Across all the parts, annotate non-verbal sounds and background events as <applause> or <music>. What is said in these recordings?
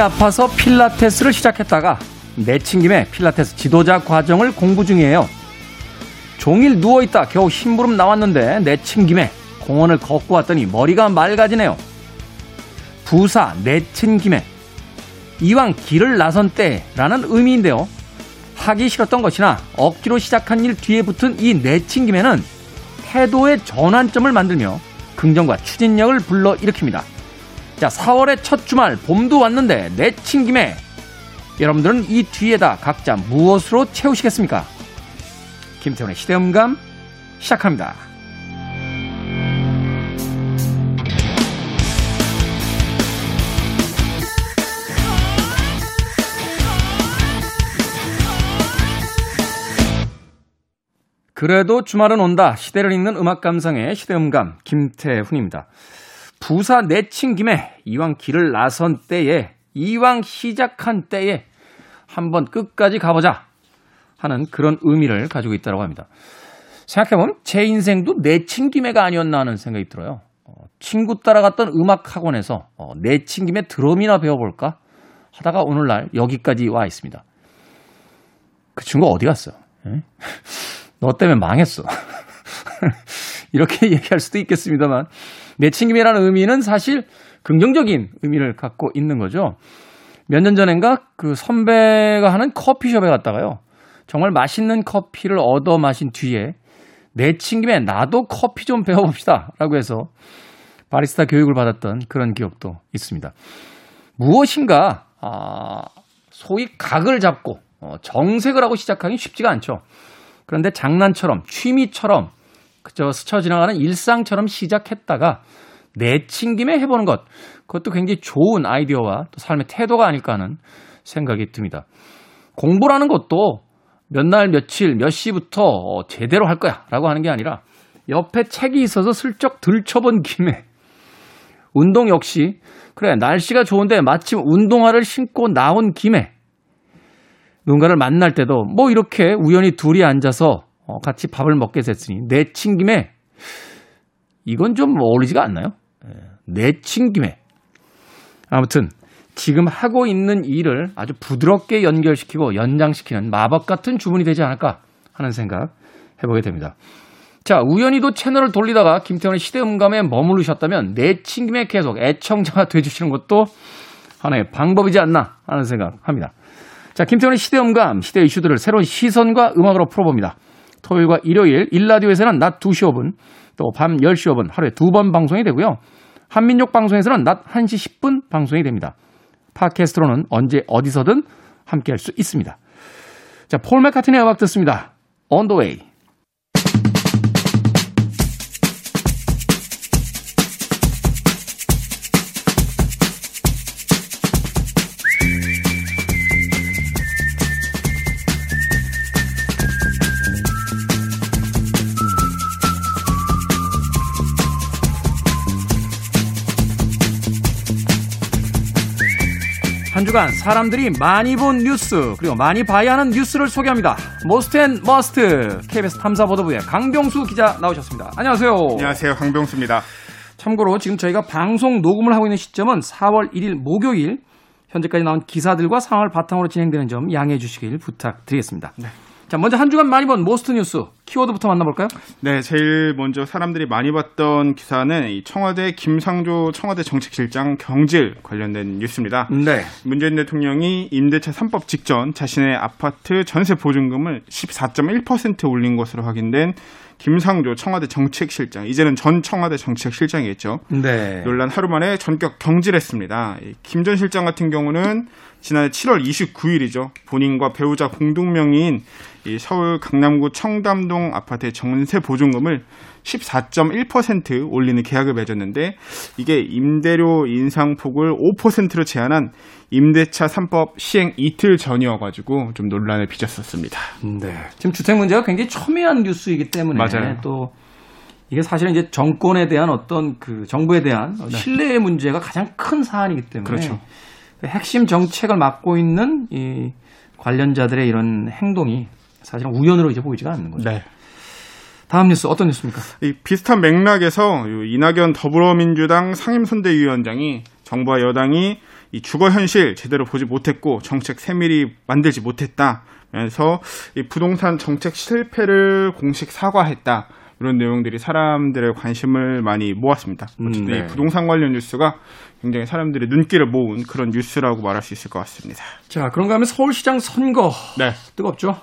아파서 필라테스를 시작했다가 내친 김에 필라테스 지도자 과정을 공부 중이에요. 종일 누워있다 겨우 심부름 나왔는데 내친 김에 공원을 걷고 왔더니 머리가 맑아지네요. 부사 내친 김에 이왕 길을 나선 때라는 의미인데요. 하기 싫었던 것이나 억지로 시작한 일 뒤에 붙은 이 내친 김에는 태도의 전환점을 만들며 긍정과 추진력을 불러일으킵니다. 자, 4월의 첫 주말 봄도 왔는데 내친 김에 여러분들은 이 뒤에다 각자 무엇으로 채우시겠습니까? 김태훈의 시대음감 시작합니다. 그래도 주말은 온다. 시대를 읽는 음악 감상의 시대음감 김태훈입니다. 부사 내친 김에 이왕 길을 나선 때에 이왕 시작한 때에 한번 끝까지 가보자 하는 그런 의미를 가지고 있다고 합니다. 생각해보면 제 인생도 내친 김에가 아니었나 하는 생각이 들어요. 어, 친구 따라갔던 음악 학원에서 어, 내친 김에 드럼이나 배워볼까 하다가 오늘날 여기까지 와 있습니다. 그 친구 어디 갔어? 예? <laughs> 너 때문에 망했어. <laughs> 이렇게 <laughs> 얘기할 수도 있겠습니다만 내친김이라는 의미는 사실 긍정적인 의미를 갖고 있는 거죠. 몇 년 전엔가 그 선배가 하는 커피숍에 갔다가요. 정말 맛있는 커피를 얻어 마신 뒤에 내친 김에 나도 커피 좀 배워봅시다. 라고 해서 바리스타 교육을 받았던 그런 기억도 있습니다. 무엇인가, 아, 소위 각을 잡고 어, 정색을 하고 시작하기 쉽지가 않죠. 그런데 장난처럼, 취미처럼, 그저 스쳐 지나가는 일상처럼 시작했다가 내친 김에 해보는 것. 그것도 굉장히 좋은 아이디어와 또 삶의 태도가 아닐까 하는 생각이 듭니다. 공부라는 것도 몇 날 며칠 몇 시부터 어, 제대로 할 거야 라고 하는 게 아니라 옆에 책이 있어서 슬쩍 들춰본 김에 운동 역시 그래 날씨가 좋은데 마침 운동화를 신고 나온 김에 누군가를 만날 때도 뭐 이렇게 우연히 둘이 앉아서 어, 같이 밥을 먹게 됐으니 내친 김에 이건 좀 어울리지가 않나요? 예, 내친 김에 아무튼 지금 하고 있는 일을 아주 부드럽게 연결시키고 연장시키는 마법 같은 주문이 되지 않을까 하는 생각 해보게 됩니다. 자, 우연히도 채널을 돌리다가 김태원의 시대음감에 머무르셨다면 내친 김에 계속 애청자가 돼주시는 것도 하나의 방법이지 않나 하는 생각합니다. 자, 김태원의 시대음감, 시대 이슈들을 새로운 시선과 음악으로 풀어봅니다. 토요일과 일요일, 일라디오에서는 낮 2시 5분, 또 밤 10시 5분 하루에 두 번 방송이 되고요. 한민족 방송에서는 낮 1시 10분 방송이 됩니다. 팟캐스트로는 언제 어디서든 함께 할 수 있습니다. 자, 폴 맥카트니의 음악 듣습니다. On the way. 주간 사람들이 많이 본 뉴스 그리고 많이 봐야 하는 뉴스를 소개합니다. Most and Must KBS 탐사보도부의 강병수 기자 나오셨습니다. 안녕하세요. 안녕하세요. 강병수입니다. 참고로 지금 저희가 방송 녹음을 하고 있는 시점은 4월 1일 목요일 현재까지 나온 기사들과 상황을 바탕으로 진행되는 점 양해해 주시길 부탁드리겠습니다. 네. 자, 먼저 한 주간 많이 본 Most 뉴스 키워드부터 만나볼까요? 네, 제일 먼저 사람들이 많이 봤던 기사는 이 청와대 김상조 청와대 정책실장 경질 관련된 뉴스입니다. 네. 문재인 대통령이 임대차 3법 직전 자신의 아파트 전세 보증금을 14.1% 올린 것으로 확인된 김상조 청와대 정책실장, 이제는 전 청와대 정책실장이겠죠. 네. 논란 하루 만에 전격 경질했습니다. 김 전 실장 같은 경우는 지난해 7월 29일이죠. 본인과 배우자 공동명의인 이 서울 강남구 청담동 아파트의 전세 보증금을 14.1% 올리는 계약을 맺었는데 이게 임대료 인상폭을 5%로 제한한 임대차 3법 시행 이틀 전이어가지고 좀 논란을 빚었었습니다. 네. 지금 주택 문제가 굉장히 첨예한 뉴스이기 때문에 맞아요. 또 이게 사실은 이제 정권에 대한 어떤 그 정부에 대한 신뢰의 문제가 가장 큰 사안이기 때문에 그렇죠. 핵심 정책을 맡고 있는 이 관련자들의 이런 행동이 사실은 우연으로 이제 보이지가 않는 거죠. 네. 다음 뉴스 어떤 뉴스입니까? 이 비슷한 맥락에서 요 이낙연 더불어민주당 상임선대위원장이 정부와 여당이 이 주거 현실 제대로 보지 못했고 정책 세밀히 만들지 못했다. 면서 이 부동산 정책 실패를 공식 사과했다. 이런 내용들이 사람들의 관심을 많이 모았습니다. 어쨌든 음, 네. 이 부동산 관련 뉴스가 굉장히 사람들의 눈길을 모은 그런 뉴스라고 말할 수 있을 것 같습니다. 자, 그런가 하면 서울시장 선거 네. 뜨겁죠?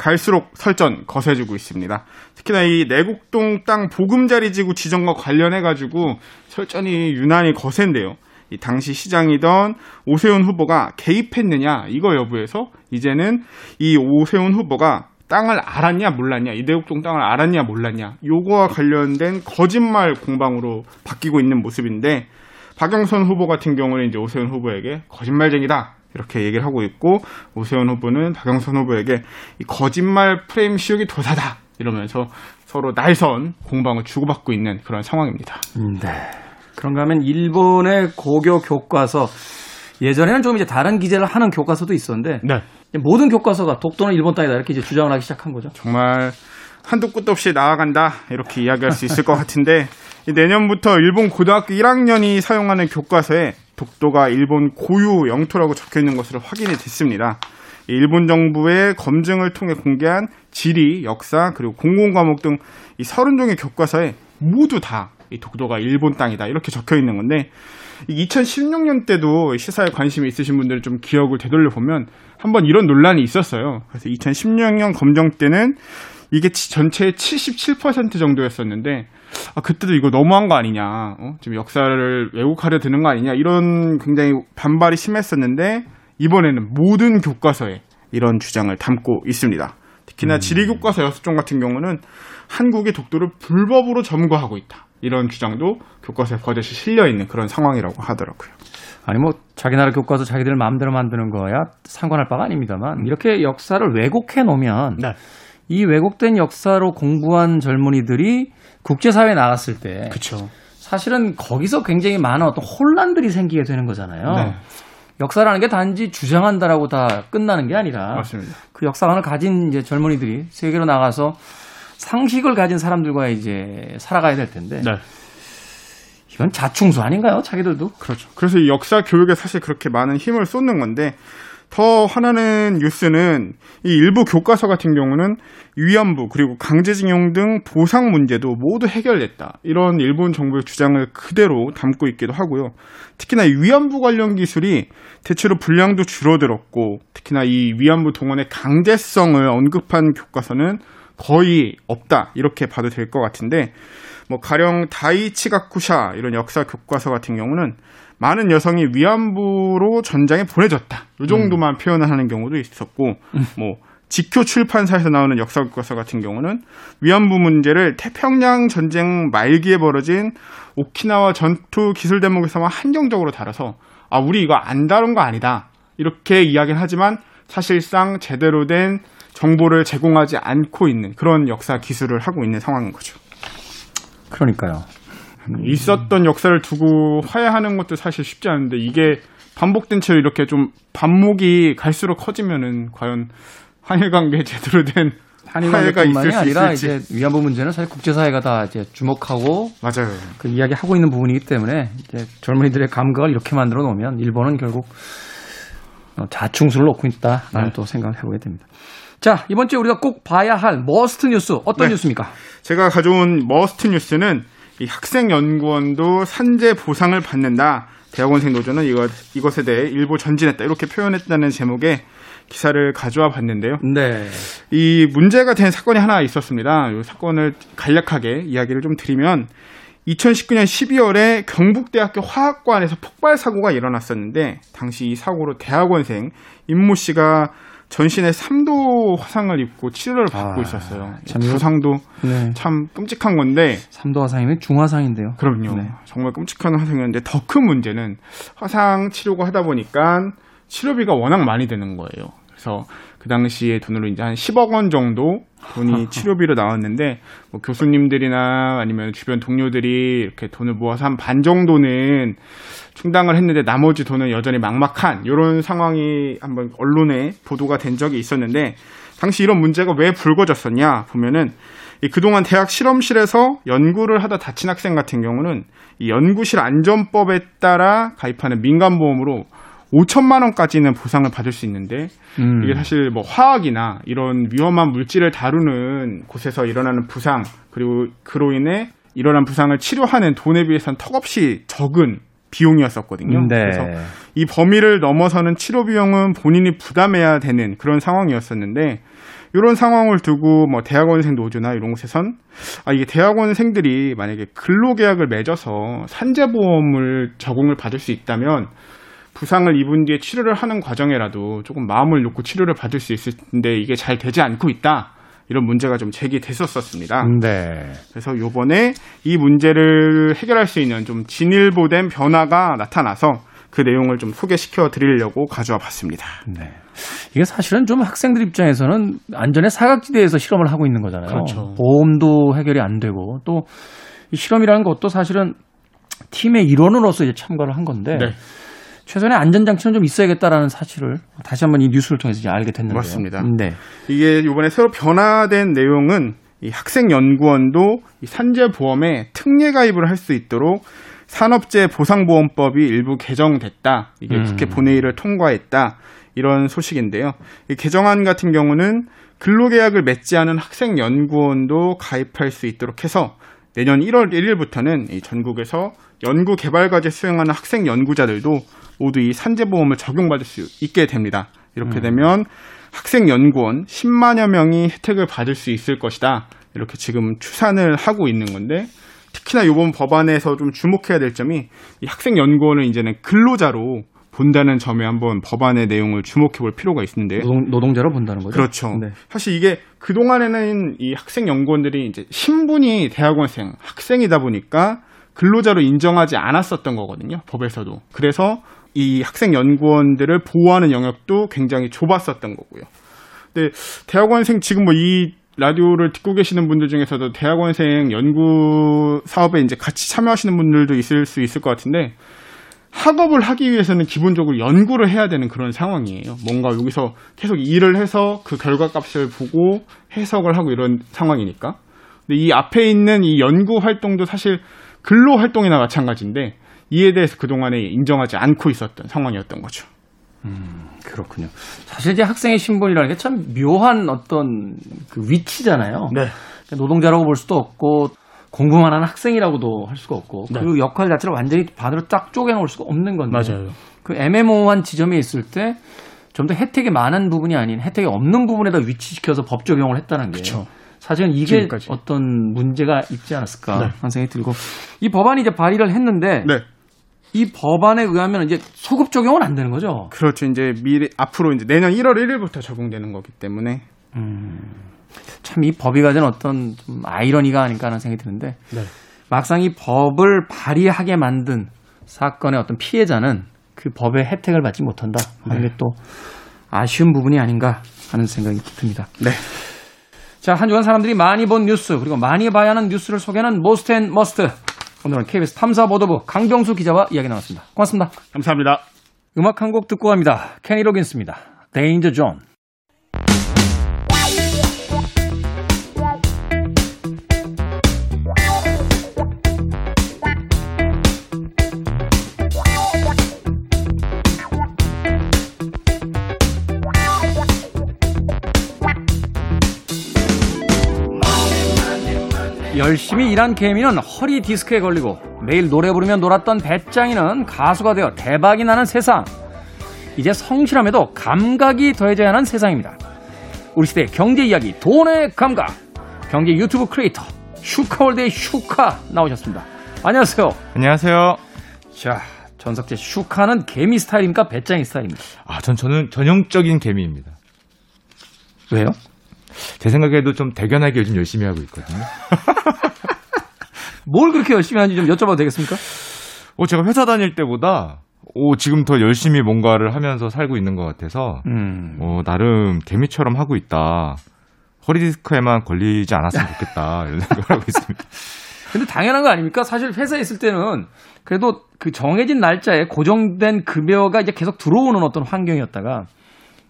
갈수록 설전 거세지고 있습니다. 특히나 이 내곡동 땅 보금자리 지구 지정과 관련해 가지고 설전이 유난히 거센데요. 이 당시 시장이던 오세훈 후보가 개입했느냐 이거 여부에서 이제는 이 오세훈 후보가 땅을 알았냐 몰랐냐 이 내곡동 땅을 알았냐 몰랐냐 요거와 관련된 거짓말 공방으로 바뀌고 있는 모습인데 박영선 후보 같은 경우는 이제 오세훈 후보에게 거짓말쟁이다 이렇게 얘기를 하고 있고 오세훈 후보는 박영선 후보에게 이 거짓말 프레임 씌우기 도사다 이러면서 서로 날선 공방을 주고받고 있는 그런 상황입니다. 네. 그런가 하면 일본의 고교 교과서 예전에는 좀 이제 다른 기재를 하는 교과서도 있었는데 네. 모든 교과서가 독도는 일본 땅이다 이렇게 이제 주장을 하기 시작한 거죠. 정말 한도 끝도 없이 나아간다 이렇게 이야기할 수 있을 것 같은데 이 내년부터 일본 고등학교 1학년이 사용하는 교과서에 독도가 일본 고유 영토라고 적혀 있는 것으로 확인이 됐습니다. 이 일본 정부의 검증을 통해 공개한 지리, 역사 그리고 공공 과목 등이 서른 종의 교과서에 모두 다 이 독도가 일본 땅이다 이렇게 적혀 있는 건데 2016년 때도 시사에 관심이 있으신 분들은 좀 기억을 되돌려 보면 한번 이런 논란이 있었어요. 그래서 2016년 검정 때는 이게 치- 전체의 77% 정도였었는데 아, 그때도 이거 너무한 거 아니냐, 어? 지금 역사를 왜곡하려 드는 거 아니냐 이런 굉장히 반발이 심했었는데 이번에는 모든 교과서에 이런 주장을 담고 있습니다. 특히나 지리 교과서 여섯 종 같은 경우는 한국이 독도를 불법으로 점거하고 있다. 이런 주장도 교과서에 버젓이 실려 있는 그런 상황이라고 하더라고요. 아니 뭐 자기 나라 교과서 자기들 마음대로 만드는 거야 상관할 바가 아닙니다만 이렇게 역사를 왜곡해 놓으면 네. 이 왜곡된 역사로 공부한 젊은이들이 국제사회에 나갔을 때 그렇죠. 사실은 거기서 굉장히 많은 어떤 혼란들이 생기게 되는 거잖아요. 네. 역사라는 게 단지 주장한다라고 다 끝나는 게 아니라 맞습니다. 그 역사관을 가진 이제 젊은이들이 세계로 나가서 상식을 가진 사람들과 이제 살아가야 될 텐데 네. 이건 자충수 아닌가요? 자기들도 그렇죠. 그래서 이 역사 교육에 사실 그렇게 많은 힘을 쏟는 건데 더 화나는 뉴스는 이 일부 교과서 같은 경우는 위안부 그리고 강제징용 등 보상 문제도 모두 해결됐다. 이런 일본 정부의 주장을 그대로 담고 있기도 하고요. 특히나 이 위안부 관련 기술이 대체로 분량도 줄어들었고 특히나 이 위안부 동원의 강제성을 언급한 교과서는 거의 없다. 이렇게 봐도 될 것 같은데 뭐 가령 다이치가쿠샤 이런 역사 교과서 같은 경우는 많은 여성이 위안부로 전장에 보내졌다. 이 정도만 표현을 하는 경우도 있었고 뭐 지쿄 출판사에서 나오는 역사 교과서 같은 경우는 위안부 문제를 태평양 전쟁 말기에 벌어진 오키나와 전투 기술 대목에서만 한정적으로 다뤄서 아 우리 이거 안 다룬 거 아니다. 이렇게 이야기를 하지만 사실상 제대로 된 정보를 제공하지 않고 있는 그런 역사 기술을 하고 있는 상황인 거죠. 그러니까요. 있었던 역사를 두고 화해하는 것도 사실 쉽지 않은데 이게 반복된 채로 이렇게 좀 반목이 갈수록 커지면은 과연 한일 관계에 <laughs> 제대로 된 한일 관계뿐만이 수 아니라 있을지 이제 위안부 문제는 사실 국제사회가 다 이제 주목하고 맞아요. 그 이야기하고 있는 부분이기 때문에 이제 젊은이들의 감각을 이렇게 만들어 놓으면 일본은 결국 어, 자충수를 놓고 있다라는 네. 또 생각을 해보게 됩니다. 자 이번 주에 우리가 꼭 봐야 할 Must 뉴스 어떤 네. 뉴스입니까? 제가 가져온 Must 뉴스는 이 학생 연구원도 산재 보상을 받는다. 대학원생 노조는 이것 이것에 대해 일부 전진했다 이렇게 표현했다는 제목의 기사를 가져와 봤는데요. 네. 이 문제가 된 사건이 하나 있었습니다. 이 사건을 간략하게 이야기를 좀 드리면 2019년 12월에 경북대학교 화학관에서 폭발 사고가 일어났었는데 당시 이 사고로 대학원생 임모 씨가 전신에 3도 화상을 입고 치료를 받고 아, 있었어요. 참 부상도 네. 참 끔찍한 건데 삼도 화상이면 중화상인데요. 그럼요. 네. 정말 끔찍한 화상이었는데 더 큰 문제는 화상 치료고 하다 보니까 치료비가 워낙 많이 드는 거예요. 그래서 그 당시에 돈으로 이제 한 10억 원 정도 돈이 <laughs> 치료비로 나왔는데 뭐 교수님들이나 아니면 주변 동료들이 이렇게 돈을 모아서 한 반 정도는 충당을 했는데 나머지 돈은 여전히 막막한 이런 상황이 한번 언론에 보도가 된 적이 있었는데 당시 이런 문제가 왜 불거졌었냐 보면은 이 그동안 대학 실험실에서 연구를 하다 다친 학생 같은 경우는 이 연구실 안전법에 따라 가입하는 민간보험으로 5천만 원까지는 보상을 받을 수 있는데 음. 이게 사실 뭐 화학이나 이런 위험한 물질을 다루는 곳에서 일어나는 부상 그리고 그로 인해 일어난 부상을 치료하는 돈에 비해서는 턱없이 적은 비용이었었거든요. 네. 그래서 이 범위를 넘어서는 치료 비용은 본인이 부담해야 되는 그런 상황이었었는데 이런 상황을 두고 뭐 대학원생 노조나 이런 곳에선 아 이게 대학원생들이 만약에 근로계약을 맺어서 산재보험을 적용을 받을 수 있다면 부상을 입은 뒤에 치료를 하는 과정에라도 조금 마음을 놓고 치료를 받을 수 있을 텐데 이게 잘 되지 않고 있다. 이런 문제가 좀 제기됐었습니다. 네. 그래서 요번에 이 문제를 해결할 수 있는 좀 진일보된 변화가 나타나서 그 내용을 좀 소개시켜 드리려고 가져와 봤습니다. 네. 이게 사실은 좀 학생들 입장에서는 안전의 사각지대에서 실험을 하고 있는 거잖아요. 그렇죠. 보험도 해결이 안 되고 또이 실험이라는 것도 사실은 팀의 일원으로서 이제 참가를 한 건데 네. 최소한의 안전장치는 좀 있어야겠다라는 사실을 다시 한번 이 뉴스를 통해서 이제 알게 됐는데요. 맞습니다. 네. 이게 이번에 새로 변화된 내용은 이 학생 연구원도 이 산재보험에 특례 가입을 할 수 있도록 산업재 보상보험법이 일부 개정됐다. 이게 음. 국회 본회의를 통과했다. 이런 소식인데요. 이 개정안 같은 경우는 근로계약을 맺지 않은 학생 연구원도 가입할 수 있도록 해서 내년 1월 1일부터는 이 전국에서 연구 개발 과제 수행하는 학생 연구자들도 모두 이 산재보험을 적용받을 수 있게 됩니다. 이렇게 되면 학생 연구원 10만여 명이 혜택을 받을 수 있을 것이다. 이렇게 지금 추산을 하고 있는 건데 특히나 이번 법안에서 좀 주목해야 될 점이 이 학생 연구원을 이제는 근로자로 본다는 점에 한번 법안의 내용을 주목해 볼 필요가 있는데요. 노동, 노동 자로 본다는 거죠. 그렇죠. 네. 사실 이게 그 동안에는 이 학생 연구원들이 이제 신분이 대학원생, 학생이다 보니까 근로자로 인정하지 않았었던 거거든요. 법에서도. 그래서 이 학생 연구원들을 보호하는 영역도 굉장히 좁았었던 거고요. 근데 대학원생 지금 뭐 이 라디오를 듣고 계시는 분들 중에서도 대학원생 연구 사업에 이제 같이 참여하시는 분들도 있을 수 있을 것 같은데 학업을 하기 위해서는 기본적으로 연구를 해야 되는 그런 상황이에요. 뭔가 여기서 계속 일을 해서 그 결과값을 보고 해석을 하고 이런 상황이니까. 근데 이 앞에 있는 이 연구 활동도 사실 근로 활동이나 마찬가지인데 이에 대해서 그동안에 인정하지 않고 있었던 상황이었던 거죠. 그렇군요. 사실 이제 학생의 신분이라는 게 참 묘한 어떤 그 위치잖아요. 네. 노동자라고 볼 수도 없고 공부만 하는 학생이라고도 할 수가 없고 네. 그 역할 자체를 완전히 반으로 딱 쪼개놓을 수가 없는 건데 맞아요. 그 애매모호한 지점에 있을 때 좀 더 혜택이 많은 부분이 아닌 혜택이 없는 부분에다 위치시켜서 법 적용을 했다는 게 그쵸. 사실은 이게 지금까지. 어떤 문제가 있지 않았을까 네. 생각이 들고 이 법안이 이제 발의를 했는데 네. 이 법안에 의하면 이제 소급 적용은 안 되는 거죠. 그렇죠. 이제 미래 앞으로 이제 내년 1월 1일부터 적용되는 거기 때문에 참이 법이 가진 어떤 좀 아이러니가 아닐까 하는 생각이 드는데 네. 막상 이 법을 발의하게 만든 사건의 어떤 피해자는 그 법의 혜택을 받지 못한다. 하는 게또 아쉬운 부분이 아닌가 하는 생각이 듭니다. 네. 자, 한 주간 사람들이 많이 본 뉴스, 그리고 많이 봐야 하는 뉴스를 소개하는 Most and Must. 오늘은 KBS 탐사보도부 강병수 기자와 이야기 나눴습니다. 고맙습니다. 감사합니다. 음악 한 곡 듣고 갑니다. 케니 로긴스입니다. 데인 열심히 일한 개미는 허리 디스크에 걸리고 매일 노래 부르며 놀았던 베짱이는 가수가 되어 대박이 나는 세상. 이제 성실함에도 감각이 더해져야 하는 세상입니다. 우리 시대의 경제 이야기 돈의 감각. 경제 유튜브 크리에이터 슈카월드의 슈카 나오셨습니다. 안녕하세요. 안녕하세요. 자, 전석재 슈카는 개미 스타일입니까? 베짱이 스타일입니까? 아, 전 저는 전형적인 개미입니다. 왜요? 제 생각에도 좀 대견하게 요즘 열심히 하고 있거든요. <laughs> 뭘 그렇게 열심히 하는지 좀 여쭤봐도 되겠습니까? 어, 제가 회사 다닐 때보다 오, 지금 더 열심히 뭔가를 하면서 살고 있는 것 같아서 음. 어, 나름 개미처럼 하고 있다. 허리 디스크에만 걸리지 않았으면 좋겠다. <laughs> 이런 생각을 하고 있습니다. 근데 당연한 거 아닙니까? 사실 회사에 있을 때는 그래도 그 정해진 날짜에 고정된 급여가 이제 계속 들어오는 어떤 환경이었다가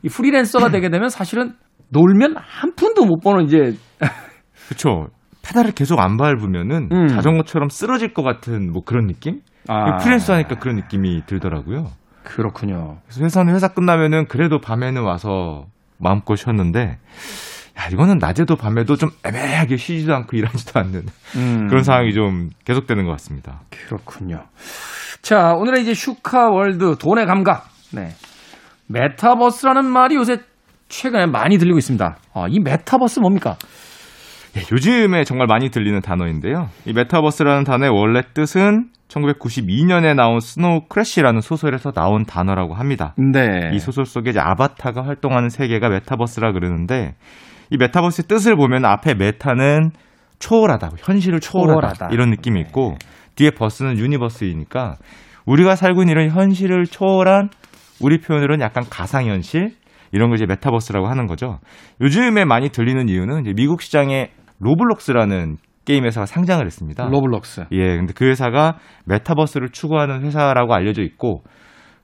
이 프리랜서가 <clears throat> 되게 되면 사실은 놀면 한 푼도 못 버는 이제 <laughs> 그렇죠. 페달을 계속 안 밟으면은 음. 자전거처럼 쓰러질 것 같은 뭐 그런 느낌? 아, 프리랜서 하니까 그런 느낌이 들더라고요. 그렇군요. 그래서 회사는 회사 끝나면은 그래도 밤에는 와서 마음껏 쉬었는데 야, 이거는 낮에도 밤에도 좀 애매하게 쉬지도 않고 일하지도 않는 음. 그런 상황이 좀 계속되는 것 같습니다. 그렇군요. 자, 오늘의 이제 슈카 월드 돈의 감각. 네. 메타버스라는 말이 요새 최근에 많이 들리고 있습니다. 아, 이 메타버스 뭡니까? 예, 요즘에 정말 많이 들리는 단어인데요. 이 메타버스라는 단어의 원래 뜻은 1992년에 나온 Snow Crash라는 소설에서 나온 단어라고 합니다. 네. 이 소설 속에 아바타가 활동하는 세계가 메타버스라 그러는데 이 메타버스의 뜻을 보면 앞에 meta는 초월하다, 현실을 초월하다, 초월하다. 이런 느낌이 있고 뒤에 verse는 universe이니까 우리가 살고 있는 이런 현실을 초월한 우리 표현으로는 약간 가상현실 이런 걸 이제 메타버스라고 하는 거죠. 요즘에 많이 들리는 이유는 이제 미국 시장에 로블록스라는 게임 회사가 상장을 했습니다. 로블록스. 예, 근데 그 회사가 메타버스를 추구하는 회사라고 알려져 있고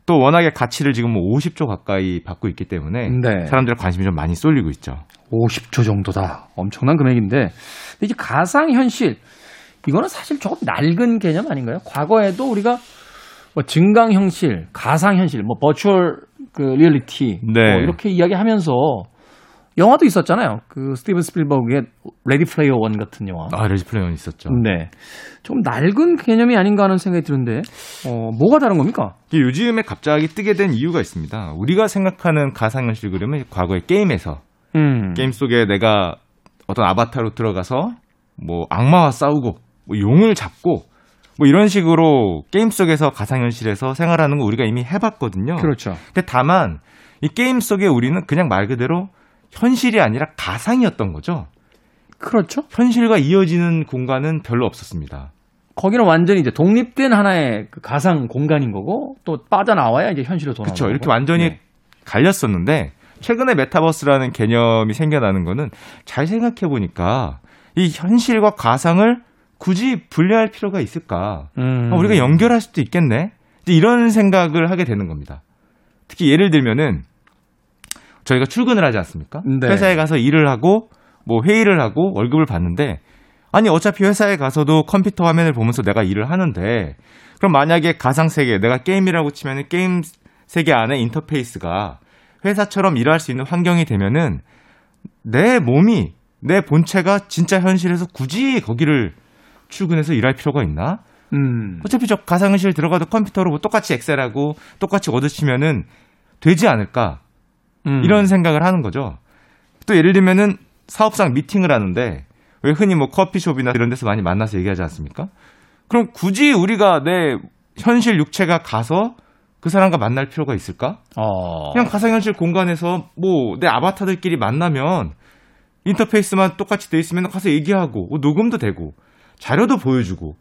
또 워낙에 가치를 지금 뭐 50조 가까이 받고 있기 때문에 네. 사람들의 관심이 좀 많이 쏠리고 있죠. 50조 정도다. 엄청난 금액인데. 근데 이제 가상 현실. 이거는 사실 조금 낡은 개념 아닌가요? 과거에도 우리가 뭐 증강 현실, 가상 현실, 뭐 virtual 그 리얼리티 네. 뭐 이렇게 이야기하면서 영화도 있었잖아요. 그 스티븐 스필버그의 Ready Player One 같은 영화. 아, Ready Player 있었죠. 네. 좀 낡은 개념이 아닌가 하는 생각이 드는데, 어, 뭐가 다른 겁니까? 요즘에 갑자기 뜨게 된 이유가 있습니다. 우리가 생각하는 가상현실 그림은 과거의 게임에서 음. 게임 속에 내가 어떤 아바타로 들어가서 뭐 악마와 싸우고 뭐 용을 잡고 뭐 이런 식으로 게임 속에서 가상현실에서 생활하는 거 우리가 이미 해봤거든요. 그렇죠. 근데 다만 이 게임 속에 우리는 그냥 말 그대로 현실이 아니라 가상이었던 거죠. 그렇죠. 현실과 이어지는 공간은 별로 없었습니다. 거기는 완전히 이제 독립된 하나의 그 가상 공간인 거고, 또 빠져나와야 이제 현실로 돌아오는 그렇죠. 거고. 이렇게 완전히 네. 갈렸었는데 최근에 메타버스라는 개념이 생겨나는 거는 잘 생각해 보니까 이 현실과 가상을 굳이 분리할 필요가 있을까? 음. 아, 우리가 연결할 수도 있겠네. 이런 생각을 하게 되는 겁니다. 특히 예를 들면은 저희가 출근을 하지 않습니까? 네. 회사에 가서 일을 하고 뭐 회의를 하고 월급을 받는데 아니 어차피 회사에 가서도 컴퓨터 화면을 보면서 내가 일을 하는데 그럼 만약에 가상 세계 내가 게임이라고 치면은 게임 세계 안에 인터페이스가 회사처럼 일할 수 있는 환경이 되면은 내 몸이 내 본체가 진짜 현실에서 굳이 거기를 출근해서 일할 필요가 있나? 음. 어차피 저 가상현실 들어가도 컴퓨터로 뭐 똑같이 엑셀하고 똑같이 치면은 되지 않을까? 음. 이런 생각을 하는 거죠. 또 예를 들면은 사업상 미팅을 하는데 왜 흔히 뭐 커피숍이나 이런 데서 많이 만나서 얘기하지 않습니까? 그럼 굳이 우리가 내 현실 육체가 가서 그 사람과 만날 필요가 있을까? 어. 그냥 가상현실 공간에서 뭐 내 아바타들끼리 만나면 인터페이스만 똑같이 돼 있으면 가서 얘기하고 뭐 녹음도 되고 자료도 보여주고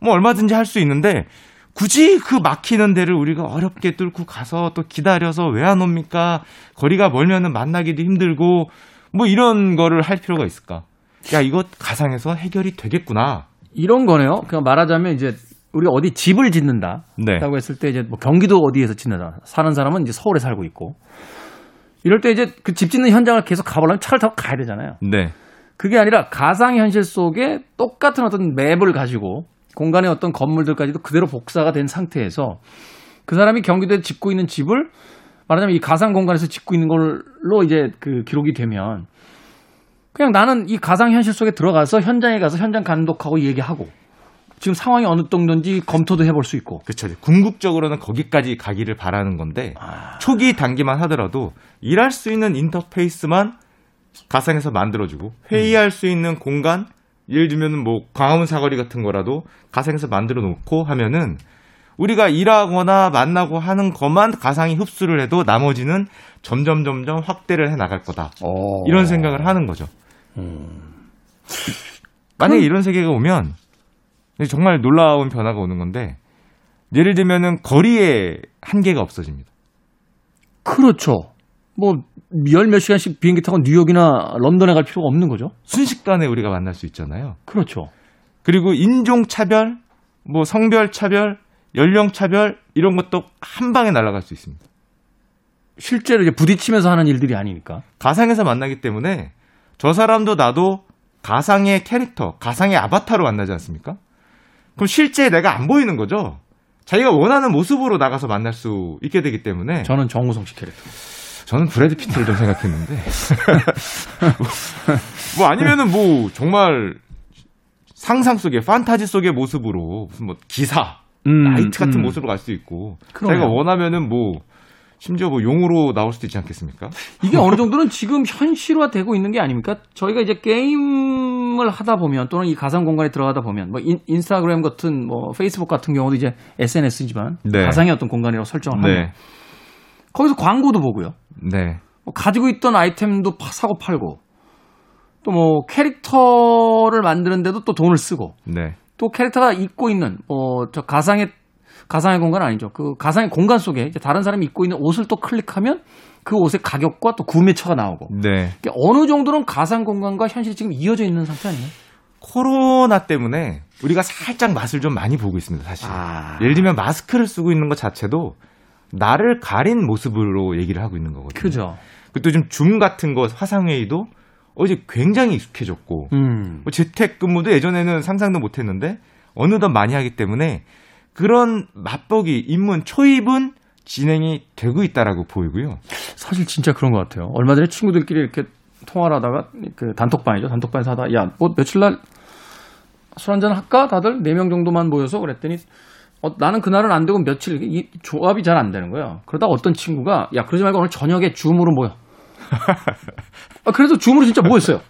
뭐 얼마든지 할 수 있는데 굳이 그 막히는 데를 우리가 어렵게 뚫고 가서 또 기다려서 왜 안 옵니까? 거리가 멀면은 만나기도 힘들고 뭐 이런 거를 할 필요가 있을까? 야, 이거 가상에서 해결이 되겠구나. 이런 거네요. 그냥 말하자면 이제 우리가 어디 집을 짓는다. 네. 라고 했을 때 이제 뭐 경기도 어디에서 짓는다. 사는 사람은 이제 서울에 살고 있고. 이럴 때 이제 그 집 짓는 현장을 계속 가보려면 차를 타고 가야 되잖아요. 네. 그게 아니라 가상 현실 속에 똑같은 어떤 맵을 가지고 공간의 어떤 건물들까지도 그대로 복사가 된 상태에서 그 사람이 경기도에 짓고 있는 집을 말하자면 이 가상 공간에서 짓고 있는 걸로 이제 그 기록이 되면 그냥 나는 이 가상 현실 속에 들어가서 현장에 가서 현장 감독하고 얘기하고 지금 상황이 어느 정도인지 검토도 해볼 수 있고 그렇죠. 궁극적으로는 거기까지 가기를 바라는 건데 아. 초기 단계만 하더라도 일할 수 있는 인터페이스만 가상에서 만들어주고 회의할 수 있는 공간 예를 들면 뭐 광화문 사거리 같은 거라도 가상에서 만들어 놓고 하면은 우리가 일하거나 만나고 하는 것만 가상이 흡수를 해도 나머지는 점점 점점 확대를 해 나갈 거다. 어. 이런 생각을 하는 거죠. 음. 만약에 이런 세계가 오면 정말 놀라운 변화가 오는 건데 예를 들면은 거리에 한계가 없어집니다. 그렇죠. 뭐 열 몇 시간씩 비행기 타고 뉴욕이나 런던에 갈 필요가 없는 거죠. 순식간에 우리가 만날 수 있잖아요. 그렇죠. 그리고 인종 차별, 뭐 성별 차별, 연령 차별 이런 것도 한 방에 날아갈 수 있습니다. 실제로 이제 부딪히면서 하는 일들이 아니니까. 가상에서 만나기 때문에 저 사람도 나도 가상의 캐릭터, 가상의 아바타로 만나지 않습니까? 그럼 실제 내가 안 보이는 거죠. 자기가 원하는 모습으로 나가서 만날 수 있게 되기 때문에 저는 정우성 씨 캐릭터. 저는 브래드 피트를 좀 생각했는데 뭐, <laughs> 뭐 아니면은 뭐 정말 상상 속의 판타지 속의 모습으로 무슨 뭐 기사 음, knight 같은 음. 모습으로 갈 수 있고 그러네요. 자기가 원하면은 뭐 심지어 뭐 용으로 나올 수도 있지 않겠습니까? 이게 어느 정도는 지금 현실화되고 있는 게 아닙니까? 저희가 이제 게임을 하다 보면 또는 이 가상 공간에 들어가다 보면 뭐 인, 인스타그램 같은 뭐 페이스북 같은 경우도 이제 SNS지만 네. 가상의 어떤 공간이라고 설정을 하면 네, 거기서 광고도 보고요. 네, 뭐 가지고 있던 아이템도 파- 사고 팔고 또 뭐 캐릭터를 만드는데도 또 돈을 쓰고 네, 또 캐릭터가 입고 있는 뭐저 가상의 가상의 공간 아니죠. 그 가상의 공간 속에 이제 다른 사람이 입고 있는 옷을 또 클릭하면 그 옷의 가격과 또 구매처가 나오고 네. 이게 어느 정도는 가상 공간과 현실이 지금 이어져 있는 상태 아니에요? 코로나 때문에 우리가 살짝 맛을 좀 많이 보고 있습니다, 사실. 아. 예를 들면 마스크를 쓰고 있는 것 자체도 나를 가린 모습으로 얘기를 하고 있는 거거든요. 그죠. 그또 좀 줌 같은 거 화상회의도 어제 굉장히 익숙해졌고 음. 뭐 재택근무도 예전에는 상상도 못했는데 어느덧 많이 하기 때문에 그런 맛보기 입문 초입은 진행이 되고 있다라고 보이고요. 사실 진짜 그런 것 같아요. 얼마 전에 친구들끼리 이렇게 통화를 하다가 그 단톡방이죠. 단톡방에서 하다 야, 뭐 며칠 날 술 한잔 할까? 다들 네 명 정도만 모여서 그랬더니 어, 나는 그날은 안 되고 며칠 이 조합이 잘 안 되는 거예요. 그러다 가 어떤 친구가 야 그러지 말고 오늘 저녁에 줌으로 모여. <laughs> 아, 그래서 줌으로 진짜 모였어요.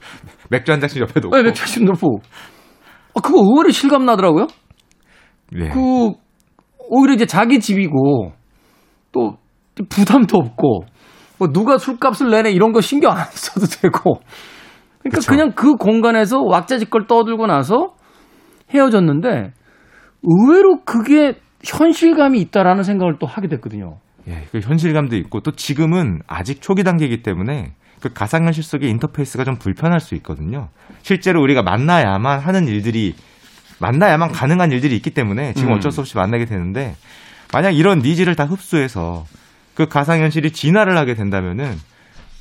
맥주 한 잔씩 옆에 놓고. 네, 맥주 한잔 놓고. 아, 그거 의외로 실감 나더라고요. 네. 그 오히려 이제 자기 집이고 또 부담도 없고 뭐 누가 술값을 내네 이런 거 신경 안 써도 되고 그러니까 그쵸. 그냥 그 공간에서 왁자지껄 떠들고 나서 헤어졌는데 의외로 그게 현실감이 있다라는 생각을 또 하게 됐거든요. 예, 그 현실감도 있고 또 지금은 아직 초기 단계이기 때문에 그 가상현실 속의 인터페이스가 좀 불편할 수 있거든요. 실제로 우리가 만나야만 하는 일들이 만나야만 가능한 일들이 있기 때문에 지금 음. 어쩔 수 없이 만나게 되는데 만약 이런 needs를 다 흡수해서 그 가상현실이 진화를 하게 된다면은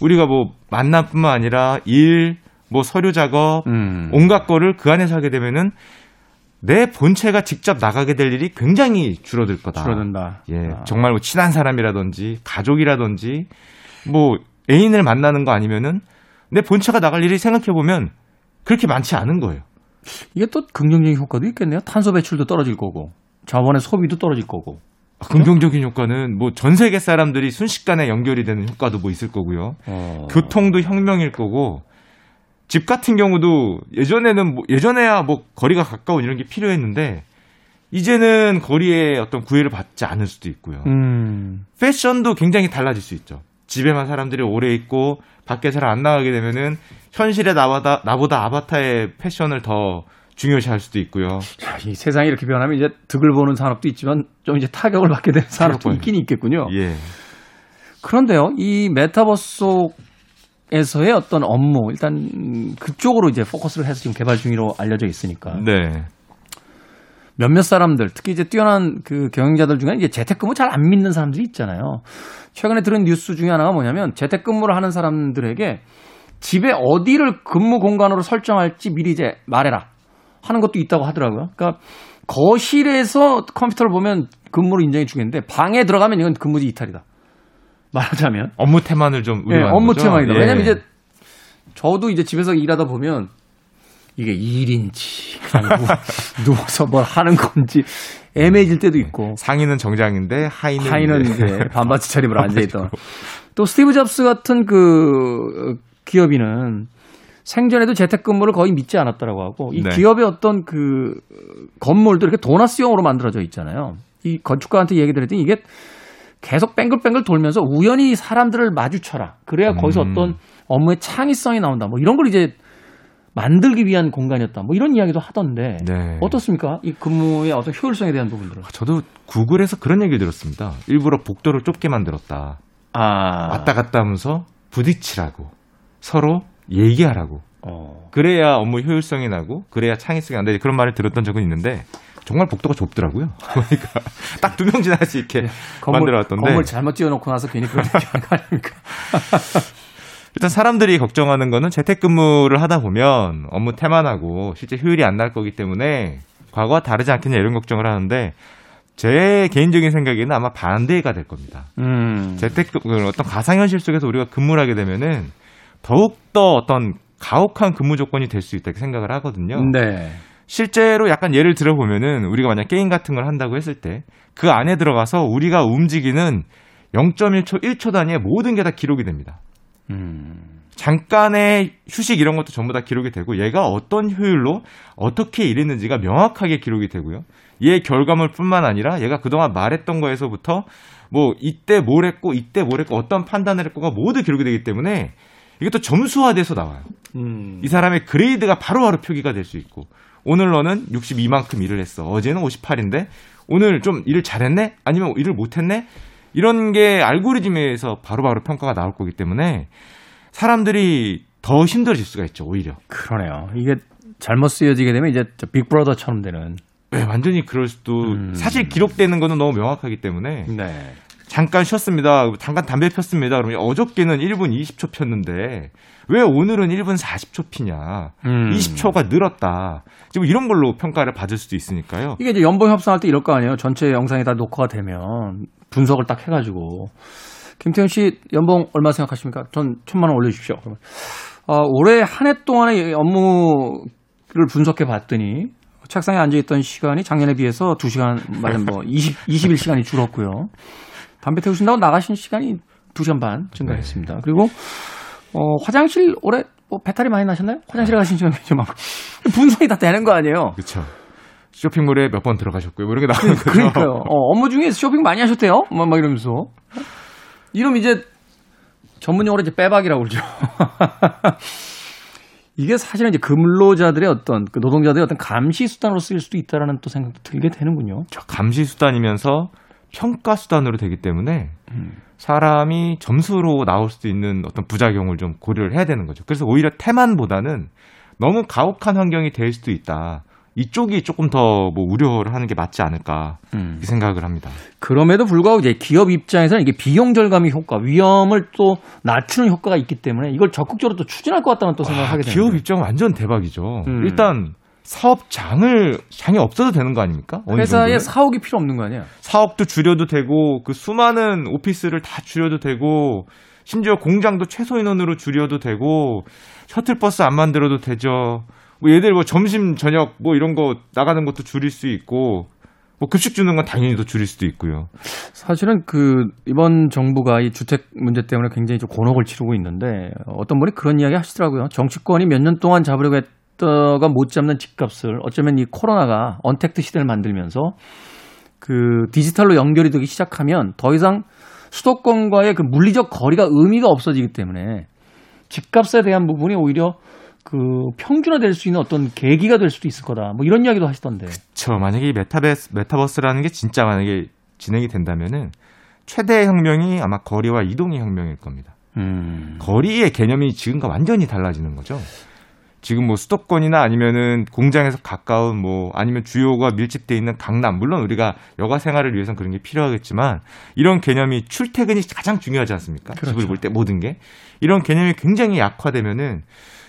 우리가 뭐 만남뿐만 아니라 일, 뭐 서류 작업, 음. 온갖 거를 그 안에서 하게 되면은 내 본체가 직접 나가게 될 일이 굉장히 줄어들 거다. 줄어든다. 예, 아. 정말 뭐 친한 사람이라든지 가족이라든지 뭐 애인을 만나는 거 아니면은 내 본체가 나갈 일이 생각해 보면 그렇게 많지 않은 거예요. 이게 또 긍정적인 효과도 있겠네요. 탄소 배출도 떨어질 거고 자원의 소비도 떨어질 거고. 아, 긍정적인 효과는 뭐 전 세계 사람들이 순식간에 연결이 되는 효과도 뭐 있을 거고요. 어. 교통도 혁명일 거고 집 같은 경우도 예전에는 뭐 예전에야 뭐 거리가 가까운 이런 게 필요했는데 이제는 거리에 어떤 구애를 받지 않을 수도 있고요. 음. 패션도 굉장히 달라질 수 있죠. 집에만 사람들이 오래 있고 밖에 잘 안 나가게 되면은 현실에 나보다 나보다 아바타의 패션을 더 중요시할 수도 있고요. 자, 이 세상이 이렇게 변하면 이제 득을 보는 산업도 있지만 좀 이제 타격을 받게 되는 산업도 있긴 있겠군요. 예. 그런데요, 이 메타버스 속 에서의 어떤 업무, 일단 음, 그쪽으로 이제 포커스를 해서 지금 개발 중이로 알려져 있으니까 네. 몇몇 사람들, 특히 이제 뛰어난 그 경영자들 중에 이제 재택근무 잘 안 믿는 사람들이 있잖아요. 최근에 들은 뉴스 중에 하나가 뭐냐면 재택근무를 하는 사람들에게 집에 어디를 근무 공간으로 설정할지 미리 이제 말해라 하는 것도 있다고 하더라고요. 그러니까 거실에서 컴퓨터를 보면 근무를 인정해 주겠는데 방에 들어가면 이건 근무지 이탈이다. 말하자면 업무 태만을 좀 예, 우려하는 업무 거죠. 테마이다. 예. 왜냐면 이제 저도 이제 집에서 일하다 보면 이게 일인지 그냥 누, <laughs> 워서 뭘 하는 건지 애매해질 때도 있고 상의는 정장인데 하의는 하이는 이제 이제 반바지 차림으로 앉아 있던 또 스티브 잡스 같은 그 기업인은 생전에도 재택근무를 거의 믿지 않았다라고 하고 이 네. 기업의 어떤 그 건물도 이렇게 도나스형으로 만들어져 있잖아요. 이 건축가한테 얘기 드렸더니 이게 계속 뱅글뱅글 돌면서 우연히 사람들을 마주쳐라. 그래야 거기서 음. 어떤 업무의 창의성이 나온다. 뭐 이런 걸 이제 만들기 위한 공간이었다. 뭐 이런 이야기도 하던데 네. 어떻습니까? 이 근무의 어떤 효율성에 대한 부분들은. 저도 구글에서 그런 얘기를 들었습니다. 일부러 복도를 좁게 만들었다. 아, 왔다 갔다 하면서 부딪히라고. 서로 얘기하라고. 어. 그래야 업무 효율성이 나고 그래야 창의성이 안 되지 그런 말을 들었던 적은 있는데 정말 복도가 좁더라고요. <laughs> 그러니까 딱 두 명 지나갈 수 있게 건물, 만들어놨던데 건물 잘못 지어놓고 나서 괜히 그런 <laughs> 거 아닙니까? <laughs> 일단 사람들이 걱정하는 거는 재택근무를 하다 보면 업무 태만하고 실제 효율이 안 날 거기 때문에 과거와 다르지 않겠냐 이런 걱정을 하는데 제 개인적인 생각에는 아마 반대가 될 겁니다. 음. 재택 그 어떤 가상현실 속에서 우리가 근무를 하게 되면은 더욱 더 어떤 가혹한 근무 조건이 될 수 있다고 생각을 하거든요. 네. 실제로 약간 예를 들어 보면은 우리가 만약 게임 같은 걸 한다고 했을 때 그 안에 들어가서 우리가 움직이는 0.1초, 1초 단위의 모든 게 다 기록이 됩니다. 음. 잠깐의 휴식 이런 것도 전부 다 기록이 되고 얘가 어떤 효율로 어떻게 일했는지가 명확하게 기록이 되고요. 얘 결과물뿐만 아니라 얘가 그동안 말했던 거에서부터 뭐 이때 뭘 했고 이때 뭘 했고 어떤 판단을 했고가 모두 기록이 되기 때문에 이게 또 점수화돼서 나와요. 음. 이 사람의 그레이드가 바로 바로 표기가 될 수 있고 오늘 너는 62만큼 일을 했어. 어제는 58인데 오늘 좀 일을 잘했네? 아니면 일을 못했네? 이런 게 알고리즘에서 바로바로 평가가 나올 거기 때문에 사람들이 더 힘들어질 수가 있죠, 오히려. 그러네요. 이게 잘못 쓰여지게 되면 이제 저 빅브라더처럼 되는. 네, 완전히 그럴 수도 음. 사실 기록되는 거는 너무 명확하기 때문에 네. 잠깐 쉬었습니다. 잠깐 담배 폈습니다. 그러면 어저께는 1분 20초 폈는데 왜 오늘은 1분 40초 피냐? 음. 20초가 늘었다. 지금 이런 걸로 평가를 받을 수도 있으니까요. 이게 이제 연봉 협상할 때 이럴 거 아니에요. 전체 영상이 다 녹화가 되면 분석을 딱 해가지고 김태현 씨 연봉 얼마 생각하십니까? 전 천만 원 올려주십시오. 그러면 어, 올해 한 해 동안의 업무를 분석해 봤더니 책상에 앉아 있던 시간이 작년에 비해서 2시간 말하면 뭐 20, 21시간이 줄었고요. 담배 태우신다고 나가신 시간이 2시간 반 증가했습니다. 그리고 어, 화장실 올해 뭐 배탈이 많이 나셨나요? 화장실 가신 시간이 좀 많고 분석이 다 되는 거 아니에요? 그렇죠. 쇼핑몰에 몇 번 들어가셨고요. 뭐 이런 게 나오는 거죠. 그러니까요. <laughs> 어, 업무 중에 쇼핑 많이 하셨대요? 막, 막 이러면서. 이러면 이제 전문 용어로 이제 빼박이라고 그러죠. <laughs> 이게 사실은 이제 근로자들의 어떤 그 노동자들의 어떤 감시 수단으로 쓰일 수도 있다라는 또 생각도 들게 되는군요. 저 감시 수단이면서 평가 수단으로 되기 때문에 사람이 점수로 나올 수도 있는 어떤 부작용을 좀 고려를 해야 되는 거죠. 그래서 오히려 태만보다는 너무 가혹한 환경이 될 수도 있다. 이쪽이 조금 더 뭐 우려를 하는 게 맞지 않을까 음. 이렇게 생각을 합니다. 그럼에도 불구하고 이제 기업 입장에서는 이게 비용 절감의 효과, 위험을 또 낮추는 효과가 있기 때문에 이걸 적극적으로 또 추진할 것 같다는 또 생각을 아, 하게 됩니다. 기업 입장 완전 대박이죠. 음. 일단 사업장을 장이 없어도 되는 거 아닙니까? 회사에 정도는? 사옥이 필요 없는 거 아니야? 사업도 줄여도 되고 그 수많은 오피스를 다 줄여도 되고 심지어 공장도 최소 인원으로 줄여도 되고 셔틀버스 안 만들어도 되죠. 뭐 얘들 뭐 점심 저녁 뭐 이런 거 나가는 것도 줄일 수 있고 뭐 급식 주는 건 당연히 더 줄일 수도 있고요. 사실은 그 이번 정부가 이 주택 문제 때문에 굉장히 좀 곤혹을 치르고 있는데 어떤 분이 그런 이야기 하시더라고요. 정치권이 몇 년 동안 잡으려고 했다가 못 잡는 집값을 어쩌면 이 코로나가 언택트 시대를 만들면서 그 디지털로 연결이 되기 시작하면 더 이상 수도권과의 그 물리적 거리가 의미가 없어지기 때문에 집값에 대한 부분이 오히려 그 평준화될 수 있는 어떤 계기가 될 수도 있을 거다. 뭐 이런 이야기도 하시던데. 저 만약에 이 메타베스 메타버스라는 게 진짜 만약에 진행이 된다면은 최대 혁명이 아마 거리와 이동의 혁명일 겁니다. 음. 거리의 개념이 지금과 완전히 달라지는 거죠. 지금 뭐 수도권이나 아니면은 공장에서 가까운 뭐 아니면 수요가 밀집돼 있는 강남 물론 우리가 여가 생활을 위해서는 그런 게 필요하겠지만 이런 개념이 출퇴근이 가장 중요하지 않습니까? 그렇죠. 집을 볼 때 모든 게 이런 개념이 굉장히 약화되면은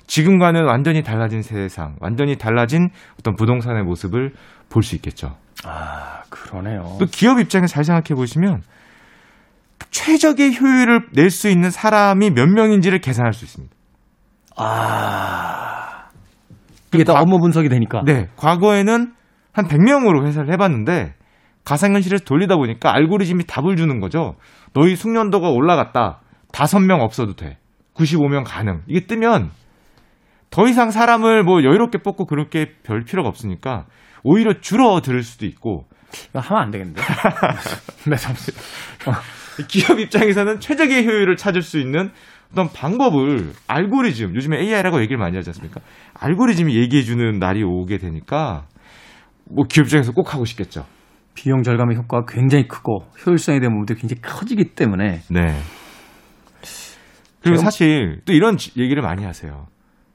지금과는 완전히 달라진 세상, 완전히 달라진 어떤 부동산의 모습을 볼 수 있겠죠. 아, 그러네요. 또 기업 입장에서 잘 생각해 보시면 최적의 효율을 낼 수 있는 사람이 몇 명인지를 계산할 수 있습니다. 아. 이게 다 과- 업무 분석이 되니까. 네, 과거에는 한 100명으로 회사를 해봤는데 가상현실에서 돌리다 보니까 알고리즘이 답을 주는 거죠. 너희 숙련도가 올라갔다. 5명 없어도 돼. 95명 가능. 이게 뜨면 더 이상 사람을 뭐 여유롭게 뽑고 그렇게 별 필요가 없으니까 오히려 줄어들 수도 있고 이거 하면 안 되겠는데. <laughs> 네, 잠시. 기업 입장에서는 최적의 효율을 찾을 수 있는 어떤 방법을 알고리즘, 요즘에 AI라고 얘기를 많이 하지 않습니까? 알고리즘이 얘기해주는 날이 오게 되니까 뭐 기업 입장에서 꼭 하고 싶겠죠. 비용 절감의 효과가 굉장히 크고 효율성에 대한 부분도 굉장히 커지기 때문에 네. 그리고 사실 또 이런 지- 얘기를 많이 하세요.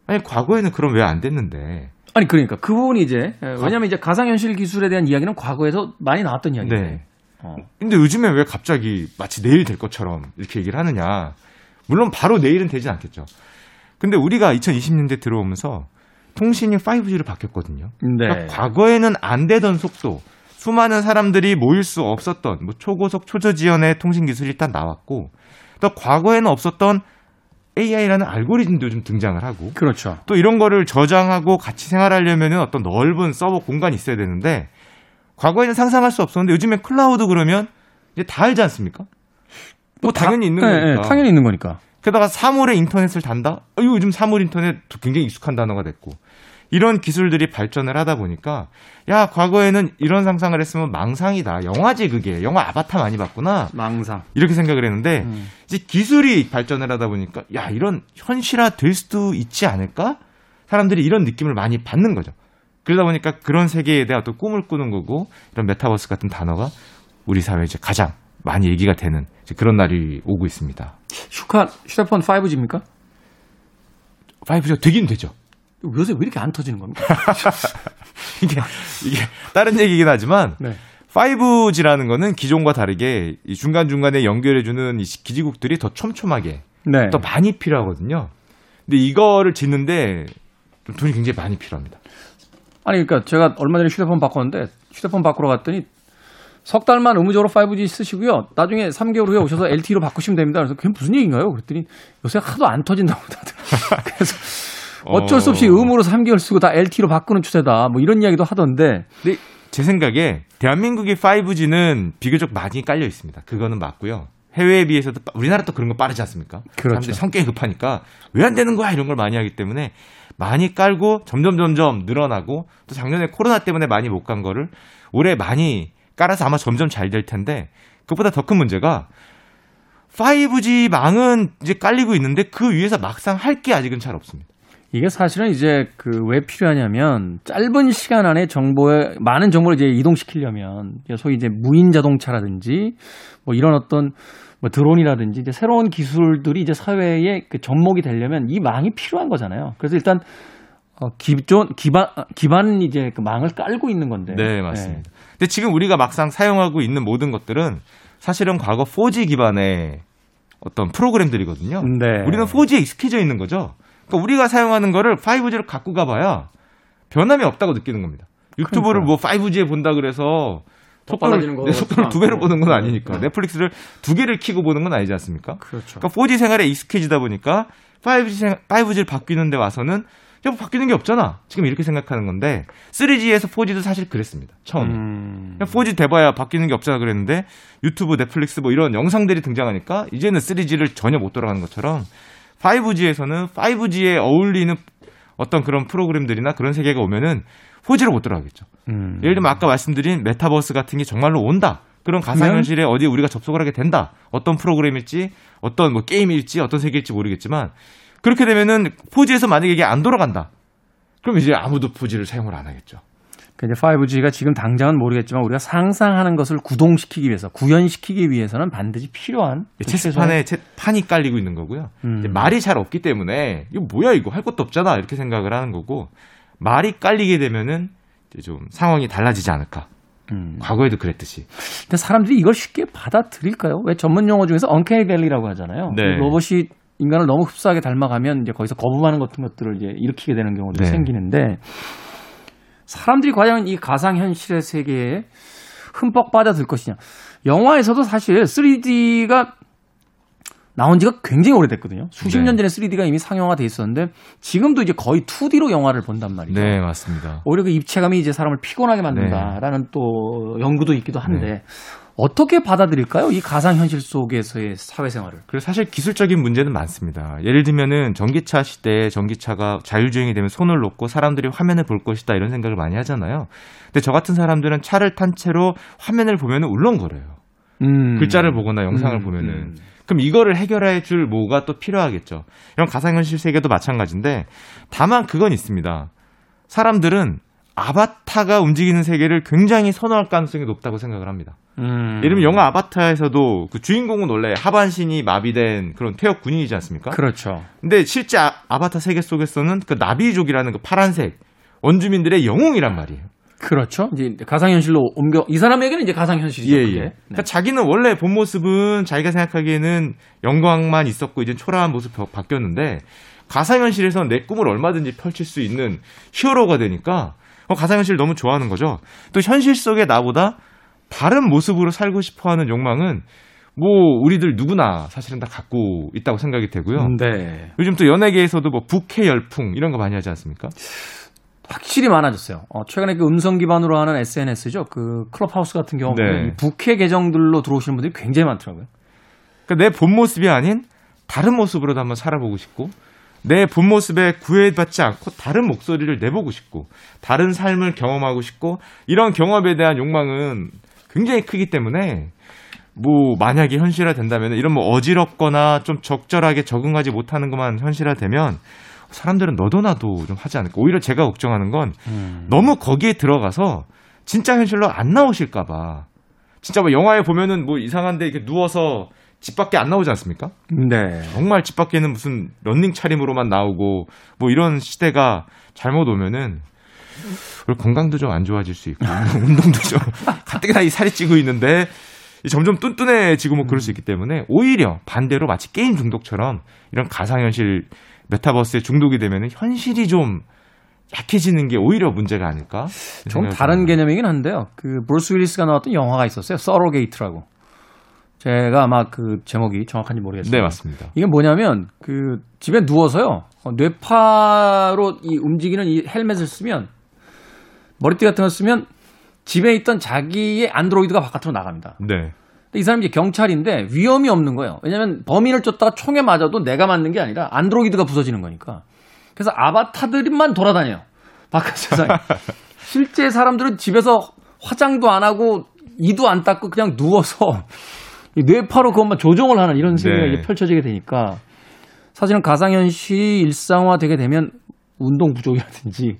아니 과거에는 그럼 왜 안 됐는데? 아니 그러니까 그 부분이 이제 왜냐하면 이제 가상현실 기술에 대한 이야기는 과거에서 많이 나왔던 이야기인데 네. 어. 근데 요즘에 왜 갑자기 마치 내일 될 것처럼 이렇게 얘기를 하느냐? 물론 바로 내일은 되지 않겠죠. 근데 우리가 2020년대 들어오면서 통신이 5G로 바뀌었거든요. 네. 그러니까 과거에는 안 되던 속도, 수많은 사람들이 모일 수 없었던 뭐 초고속 초저지연의 통신 기술이 일단 나왔고 또 과거에는 없었던 AI라는 알고리즘도 좀 등장을 하고 그렇죠. 또 이런 거를 저장하고 같이 생활하려면 어떤 넓은 서버 공간이 있어야 되는데 과거에는 상상할 수 없었는데 요즘에 클라우드 그러면 이제 다 알지 않습니까? 뭐 당연히 있는 네, 거니까. 네, 당연히 있는 거니까. 게다가 사물에 인터넷을 단다? 어, 이거 요즘 사물 인터넷 굉장히 익숙한 단어가 됐고. 이런 기술들이 발전을 하다 보니까 야 과거에는 이런 상상을 했으면 망상이다 영화지 그게 영화 아바타 많이 봤구나 망상. 이렇게 생각을 했는데 음. 이제 기술이 발전을 하다 보니까 야 이런 현실화 될 수도 있지 않을까 사람들이 이런 느낌을 많이 받는 거죠 그러다 보니까 그런 세계에 대한 어떤 꿈을 꾸는 거고 이런 메타버스 같은 단어가 우리 사회에 이제 가장 많이 얘기가 되는 그런 날이 오고 있습니다 슈카 휴대폰 5G입니까? 5G가 되긴 되죠 요새 왜 이렇게 안 터지는 겁니까? <laughs> 이게 이게 다른 얘기긴 하지만 네. 5G라는 거는 기존과 다르게 이 중간 중간에 연결해 주는 이 기지국들이 더 촘촘하게 네. 더 많이 필요하거든요. 근데 이거를 짓는데 좀 돈이 굉장히 많이 필요합니다. 아니 그러니까 제가 얼마 전에 휴대폰 바꿨는데 휴대폰 바꾸러 갔더니 석 달만 의무적으로 5G 쓰시고요. 나중에 3개월 후에 오셔서 LTE로 바꾸시면 됩니다. 그래서 그게 무슨 얘기인가요? 그랬더니 요새 하도 안 터진다고 다들. <laughs> 그래서 어쩔 수 없이 어. 의무로 3개월 쓰고 다 LTE로 바꾸는 추세다. 뭐 이런 이야기도 하던데. 근데 제 생각에 대한민국의 5G는 비교적 많이 깔려 있습니다. 그거는 맞고요. 해외에 비해서도 빠- 우리나라 또 그런 거 빠르지 않습니까? 그렇죠. 사람들이 성격이 급하니까 왜 안 되는 거야 이런 걸 많이 하기 때문에 많이 깔고 점점 점점 늘어나고 또 작년에 코로나 때문에 많이 못 간 거를 올해 많이 깔아서 아마 점점 잘 될 텐데 그것보다 더 큰 문제가 5G 망은 이제 깔리고 있는데 그 위에서 막상 할 게 아직은 잘 없습니다. 이게 사실은 이제 그 왜 필요하냐면 짧은 시간 안에 정보에 많은 정보를 이제 이동시키려면 소위 이제 무인 자동차라든지 뭐 이런 어떤 뭐 드론이라든지 이제 새로운 기술들이 이제 사회에 그 접목이 되려면 이 망이 필요한 거잖아요. 그래서 일단 어 기존 기반 기반 이제 그 망을 깔고 있는 건데. 네, 맞습니다. 근데 지금 우리가 막상 사용하고 있는 모든 것들은 사실은 과거 4G 기반의 어떤 프로그램들이거든요. 네. 우리는 4G에 익숙해져 있는 거죠. 그러니까 우리가 사용하는 거를 5G로 갖고 가봐야 변함이 없다고 느끼는 겁니다. 유튜브를 뭐 5G에 본다 그래서 거 네, 속도를 두 배로 않고. 보는 건 아니니까 네. 넷플릭스를 두 개를 키고 보는 건 아니지 않습니까? 그렇죠. 그러니까 4G 생활에 익숙해지다 보니까 5G 생, 5G를 바뀌는데 와서는 야, 뭐 바뀌는 게 없잖아. 지금 이렇게 생각하는 건데 3G에서 4G도 사실 그랬습니다. 처음에. 음. 그냥 4G 돼봐야 바뀌는 게 없잖아 그랬는데 유튜브, 넷플릭스 뭐 이런 영상들이 등장하니까 이제는 3G를 전혀 못 돌아가는 것처럼 5G에서는 5G에 어울리는 어떤 그런 프로그램들이나 그런 세계가 오면은 4G로 못 돌아가겠죠. 음. 예를 들면 아까 말씀드린 메타버스 같은 게 정말로 온다. 그런 가상현실에 어디 우리가 접속을 하게 된다. 어떤 프로그램일지, 어떤 뭐 게임일지, 어떤 세계일지 모르겠지만 그렇게 되면은 4G에서 만약에 이게 안 돌아간다. 그럼 이제 아무도 4G를 사용을 안 하겠죠. 그 이제 5G가 지금 당장은 모르겠지만 우리가 상상하는 것을 구동시키기 위해서 구현시키기 위해서는 반드시 필요한 체스판에 채- 판이 깔리고 있는 거고요. 음. 말이 잘 없기 때문에 이거 뭐야 이거 할 것도 없잖아 이렇게 생각을 하는 거고 말이 깔리게 되면은 이제 좀 상황이 달라지지 않을까. 음. 과거에도 그랬듯이. 근데 사람들이 이걸 쉽게 받아들일까요? 왜 전문 용어 중에서 언캐리 밸리라고 하잖아요. 네. 로봇이 인간을 너무 흡사하게 닮아가면 이제 거기서 거부하는 같은 것들을 이제 일으키게 되는 경우도 네. 생기는데 사람들이 과연 이 가상 현실의 세계에 흠뻑 빠져들 것이냐? 영화에서도 사실 3D가 나온 지가 굉장히 오래됐거든요. 수십 네. 년 전에 3D가 이미 상용화돼 있었는데 지금도 이제 거의 2D로 영화를 본단 말이죠. 네 맞습니다. 오히려 그 입체감이 이제 사람을 피곤하게 만든다라는 또 연구도 있기도 한데 어떻게 받아들일까요? 이 가상 현실 속에서의 사회생활을. 그리고 사실 기술적인 문제는 많습니다. 예를 들면은 전기차 시대에 전기차가 자율주행이 되면 손을 놓고 사람들이 화면을 볼 것이다 이런 생각을 많이 하잖아요. 근데 저 같은 사람들은 차를 탄 채로 화면을 보면은 울렁거려요. 음. 글자를 보거나 영상을 음, 보면은 음. 그럼 이거를 해결해 줄 뭐가 또 필요하겠죠. 이런 가상현실 세계도 마찬가지인데 다만 그건 있습니다. 사람들은 아바타가 움직이는 세계를 굉장히 선호할 가능성이 높다고 생각을 합니다. 음. 예를 들면 영화 아바타에서도 그 주인공은 원래 하반신이 마비된 그런 퇴역 군인이지 않습니까? 그렇죠. 근데 실제 아, 바타 세계 속에서는 그 나비족이라는 그 파란색 원주민들의 영웅이란 말이에요. 그렇죠. 이제 가상현실로 옮겨 이 사람에게는 이제 가상현실이죠. 예. 예. 네. 그러니까 자기는 원래 본 모습은 자기가 생각하기에는 영광만 있었고 이제 초라한 모습 바- 바뀌었는데 가상현실에서 내 꿈을 얼마든지 펼칠 수 있는 히어로가 되니까 어, 가상현실을 너무 좋아하는 거죠. 또 현실 속의 나보다 다른 모습으로 살고 싶어 하는 욕망은 뭐 우리들 누구나 사실은 다 갖고 있다고 생각이 되고요. 네. 요즘 또 연예계에서도 뭐 부캐 열풍 이런 거 많이 하지 않습니까? 확실히 많아졌어요. 어, 최근에 그 음성 기반으로 하는 SNS죠. 그 클럽하우스 같은 경우 네. 이 부캐 계정들로 들어오시는 분들이 굉장히 많더라고요. 그러니까 내 본 모습이 아닌 다른 모습으로도 한번 살아보고 싶고 내 본 모습에 구애받지 않고 다른 목소리를 내보고 싶고 다른 삶을 경험하고 싶고 이런 경험에 대한 욕망은 굉장히 크기 때문에 뭐 만약에 현실화 된다면 이런 뭐 어지럽거나 좀 적절하게 적응하지 못하는 것만 현실화 되면 사람들은 너도 나도 좀 하지 않을까 오히려 제가 걱정하는 건 너무 거기에 들어가서 진짜 현실로 안 나오실까봐 진짜 뭐 영화에 보면은 뭐 이상한데 이렇게 누워서 집 밖에 안 나오지 않습니까? 네. 정말 집 밖에는 무슨 런닝 차림으로만 나오고 뭐 이런 시대가 잘못 오면은 건강도 좀 안 좋아질 수 있고 <laughs> 운동도 좀 가뜩이나 이 살이 찌고 있는데 이 점점 뚠뚠해지고 뭐 그럴 수 있기 때문에 오히려 반대로 마치 게임 중독처럼 이런 가상현실 메타버스에 중독이 되면은 현실이 좀 약해지는 게 오히려 문제가 아닐까? 좀 다른. 개념이긴 한데요. 그 브루스 윌리스가 나왔던 영화가 있었어요. Surrogate라고. 제가 아마 그 제목이 정확한지 모르겠어요. 네 맞습니다. 이게 뭐냐면 그 집에 누워서요. 어, 뇌파로 이 움직이는 이 헬멧을 쓰면 머리띠 같은 걸 쓰면 집에 있던 자기의 안드로이드가 바깥으로 나갑니다. 네. 이 사람이 이제 경찰인데 위험이 없는 거예요. 왜냐하면 범인을 쫓다가 총에 맞아도 내가 맞는 게 아니라 안드로이드가 부서지는 거니까. 그래서 아바타들만 돌아다녀요. 바깥 세상에. <laughs> 실제 사람들은 집에서 화장도 안 하고 이도 안 닦고 그냥 누워서 이 뇌파로 그것만 조종을 하는 이런 세계가 네. 펼쳐지게 되니까 사실은 가상현실이 일상화되게 되면 운동 부족이라든지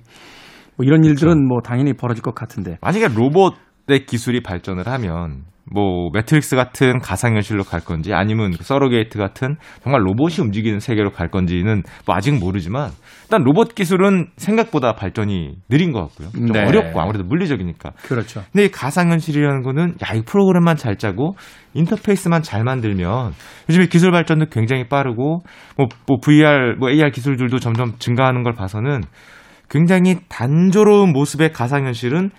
뭐 이런 일들은 뭐 당연히 벌어질 것 같은데. 만약에 로봇의 기술이 발전을 하면 뭐 매트릭스 같은 가상현실로 갈 건지 아니면 Surrogate 같은 정말 로봇이 움직이는 세계로 갈 건지는 뭐 아직 모르지만 일단 로봇 기술은 생각보다 발전이 느린 것 같고요. 좀 네. 어렵고 아무래도 물리적이니까. 그렇죠. 근데 이 가상현실이라는 거는 야, 이 프로그램만 잘 짜고 인터페이스만 잘 만들면 요즘에 기술 발전도 굉장히 빠르고 뭐, 뭐 VR, 뭐 AR 기술들도 점점 증가하는 걸 봐서는 굉장히 단조로운 모습의 가상현실은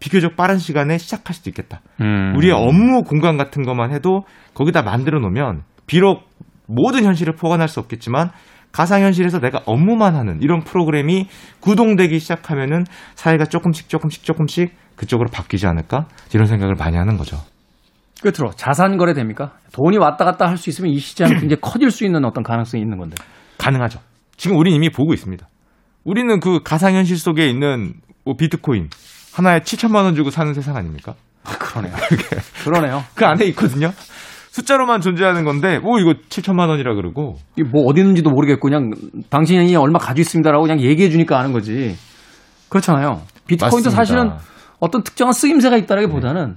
비교적 빠른 시간에 시작할 수도 있겠다. 음. 우리의 업무 공간 같은 것만 해도 거기다 만들어 놓으면 비록 모든 현실을 포괄할 수 없겠지만 가상현실에서 내가 업무만 하는 이런 프로그램이 구동되기 시작하면은 사회가 조금씩 조금씩 조금씩 그쪽으로 바뀌지 않을까 이런 생각을 많이 하는 거죠. 끝으로 자산 거래 됩니까? 돈이 왔다 갔다 할 수 있으면 이 시장이 <clears throat> 굉장히 커질 수 있는 어떤 가능성이 있는 건데. 가능하죠. 지금 우리 이미 보고 있습니다. 우리는 그 가상현실 속에 있는 뭐 비트코인 하나에 7천만 원 주고 사는 세상 아닙니까? 그러네요. <laughs> 그러네요. 그 안에 있거든요. 숫자로만 존재하는 건데 뭐 이거 7천만 원이라 그러고 이뭐 어디 있는지도 모르겠고 그냥 당신이 얼마 가지고 있습니다라고 그냥 얘기해 주니까 아는 거지. 그렇잖아요. 비트코인도 맞습니다. 사실은 어떤 특정한 쓰임새가 있다라기보다는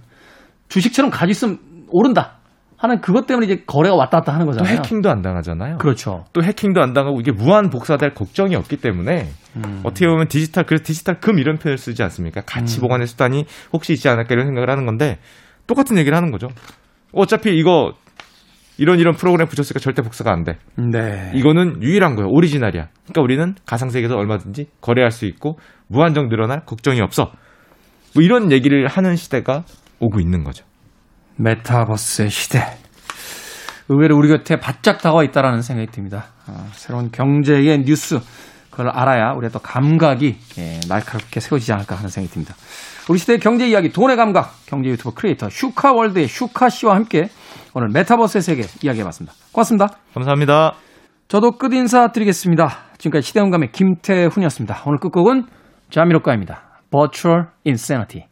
주식처럼 가지고 있으면 오른다 하는 그것 때문에 이제 거래가 왔다 갔다 하는 또 거잖아요. 해킹도 안 당하잖아요. 그렇죠. 또 해킹도 안 당하고 이게 무한 복사될 걱정이 없기 때문에 음. 어떻게 보면 디지털 그래서 디지털 금 이런 표현을 쓰지 않습니까? 가치 보관의 수단이 혹시 있지 않을까 이런 생각을 하는 건데 똑같은 얘기를 하는 거죠. 어차피 이거 이런 이런 프로그램 붙였으니까 절대 복사가 안 돼. 네. 이거는 유일한 거야. 오리지널이야. 그러니까 우리는 가상 세계에서 얼마든지 거래할 수 있고 무한정 늘어날 걱정이 없어. 뭐 이런 얘기를 하는 시대가 오고 있는 거죠. 메타버스의 시대. 의외로 우리 곁에 바짝 다가와 있다라는 생각이 듭니다. 아, 새로운 경제의 뉴스 그걸 알아야 우리가 또 감각이 예, 날카롭게 세워지지 않을까 하는 생각이 듭니다. 우리 시대의 경제 이야기 돈의 감각 경제 유튜버 크리에이터 슈카월드의 슈카 씨와 함께 오늘 메타버스의 세계 이야기해봤습니다. 고맙습니다. 감사합니다. 저도 끝 인사 드리겠습니다. 지금까지 시대음감의 김태훈이었습니다. 오늘 끝곡은 자미로과입니다. Virtual Insanity.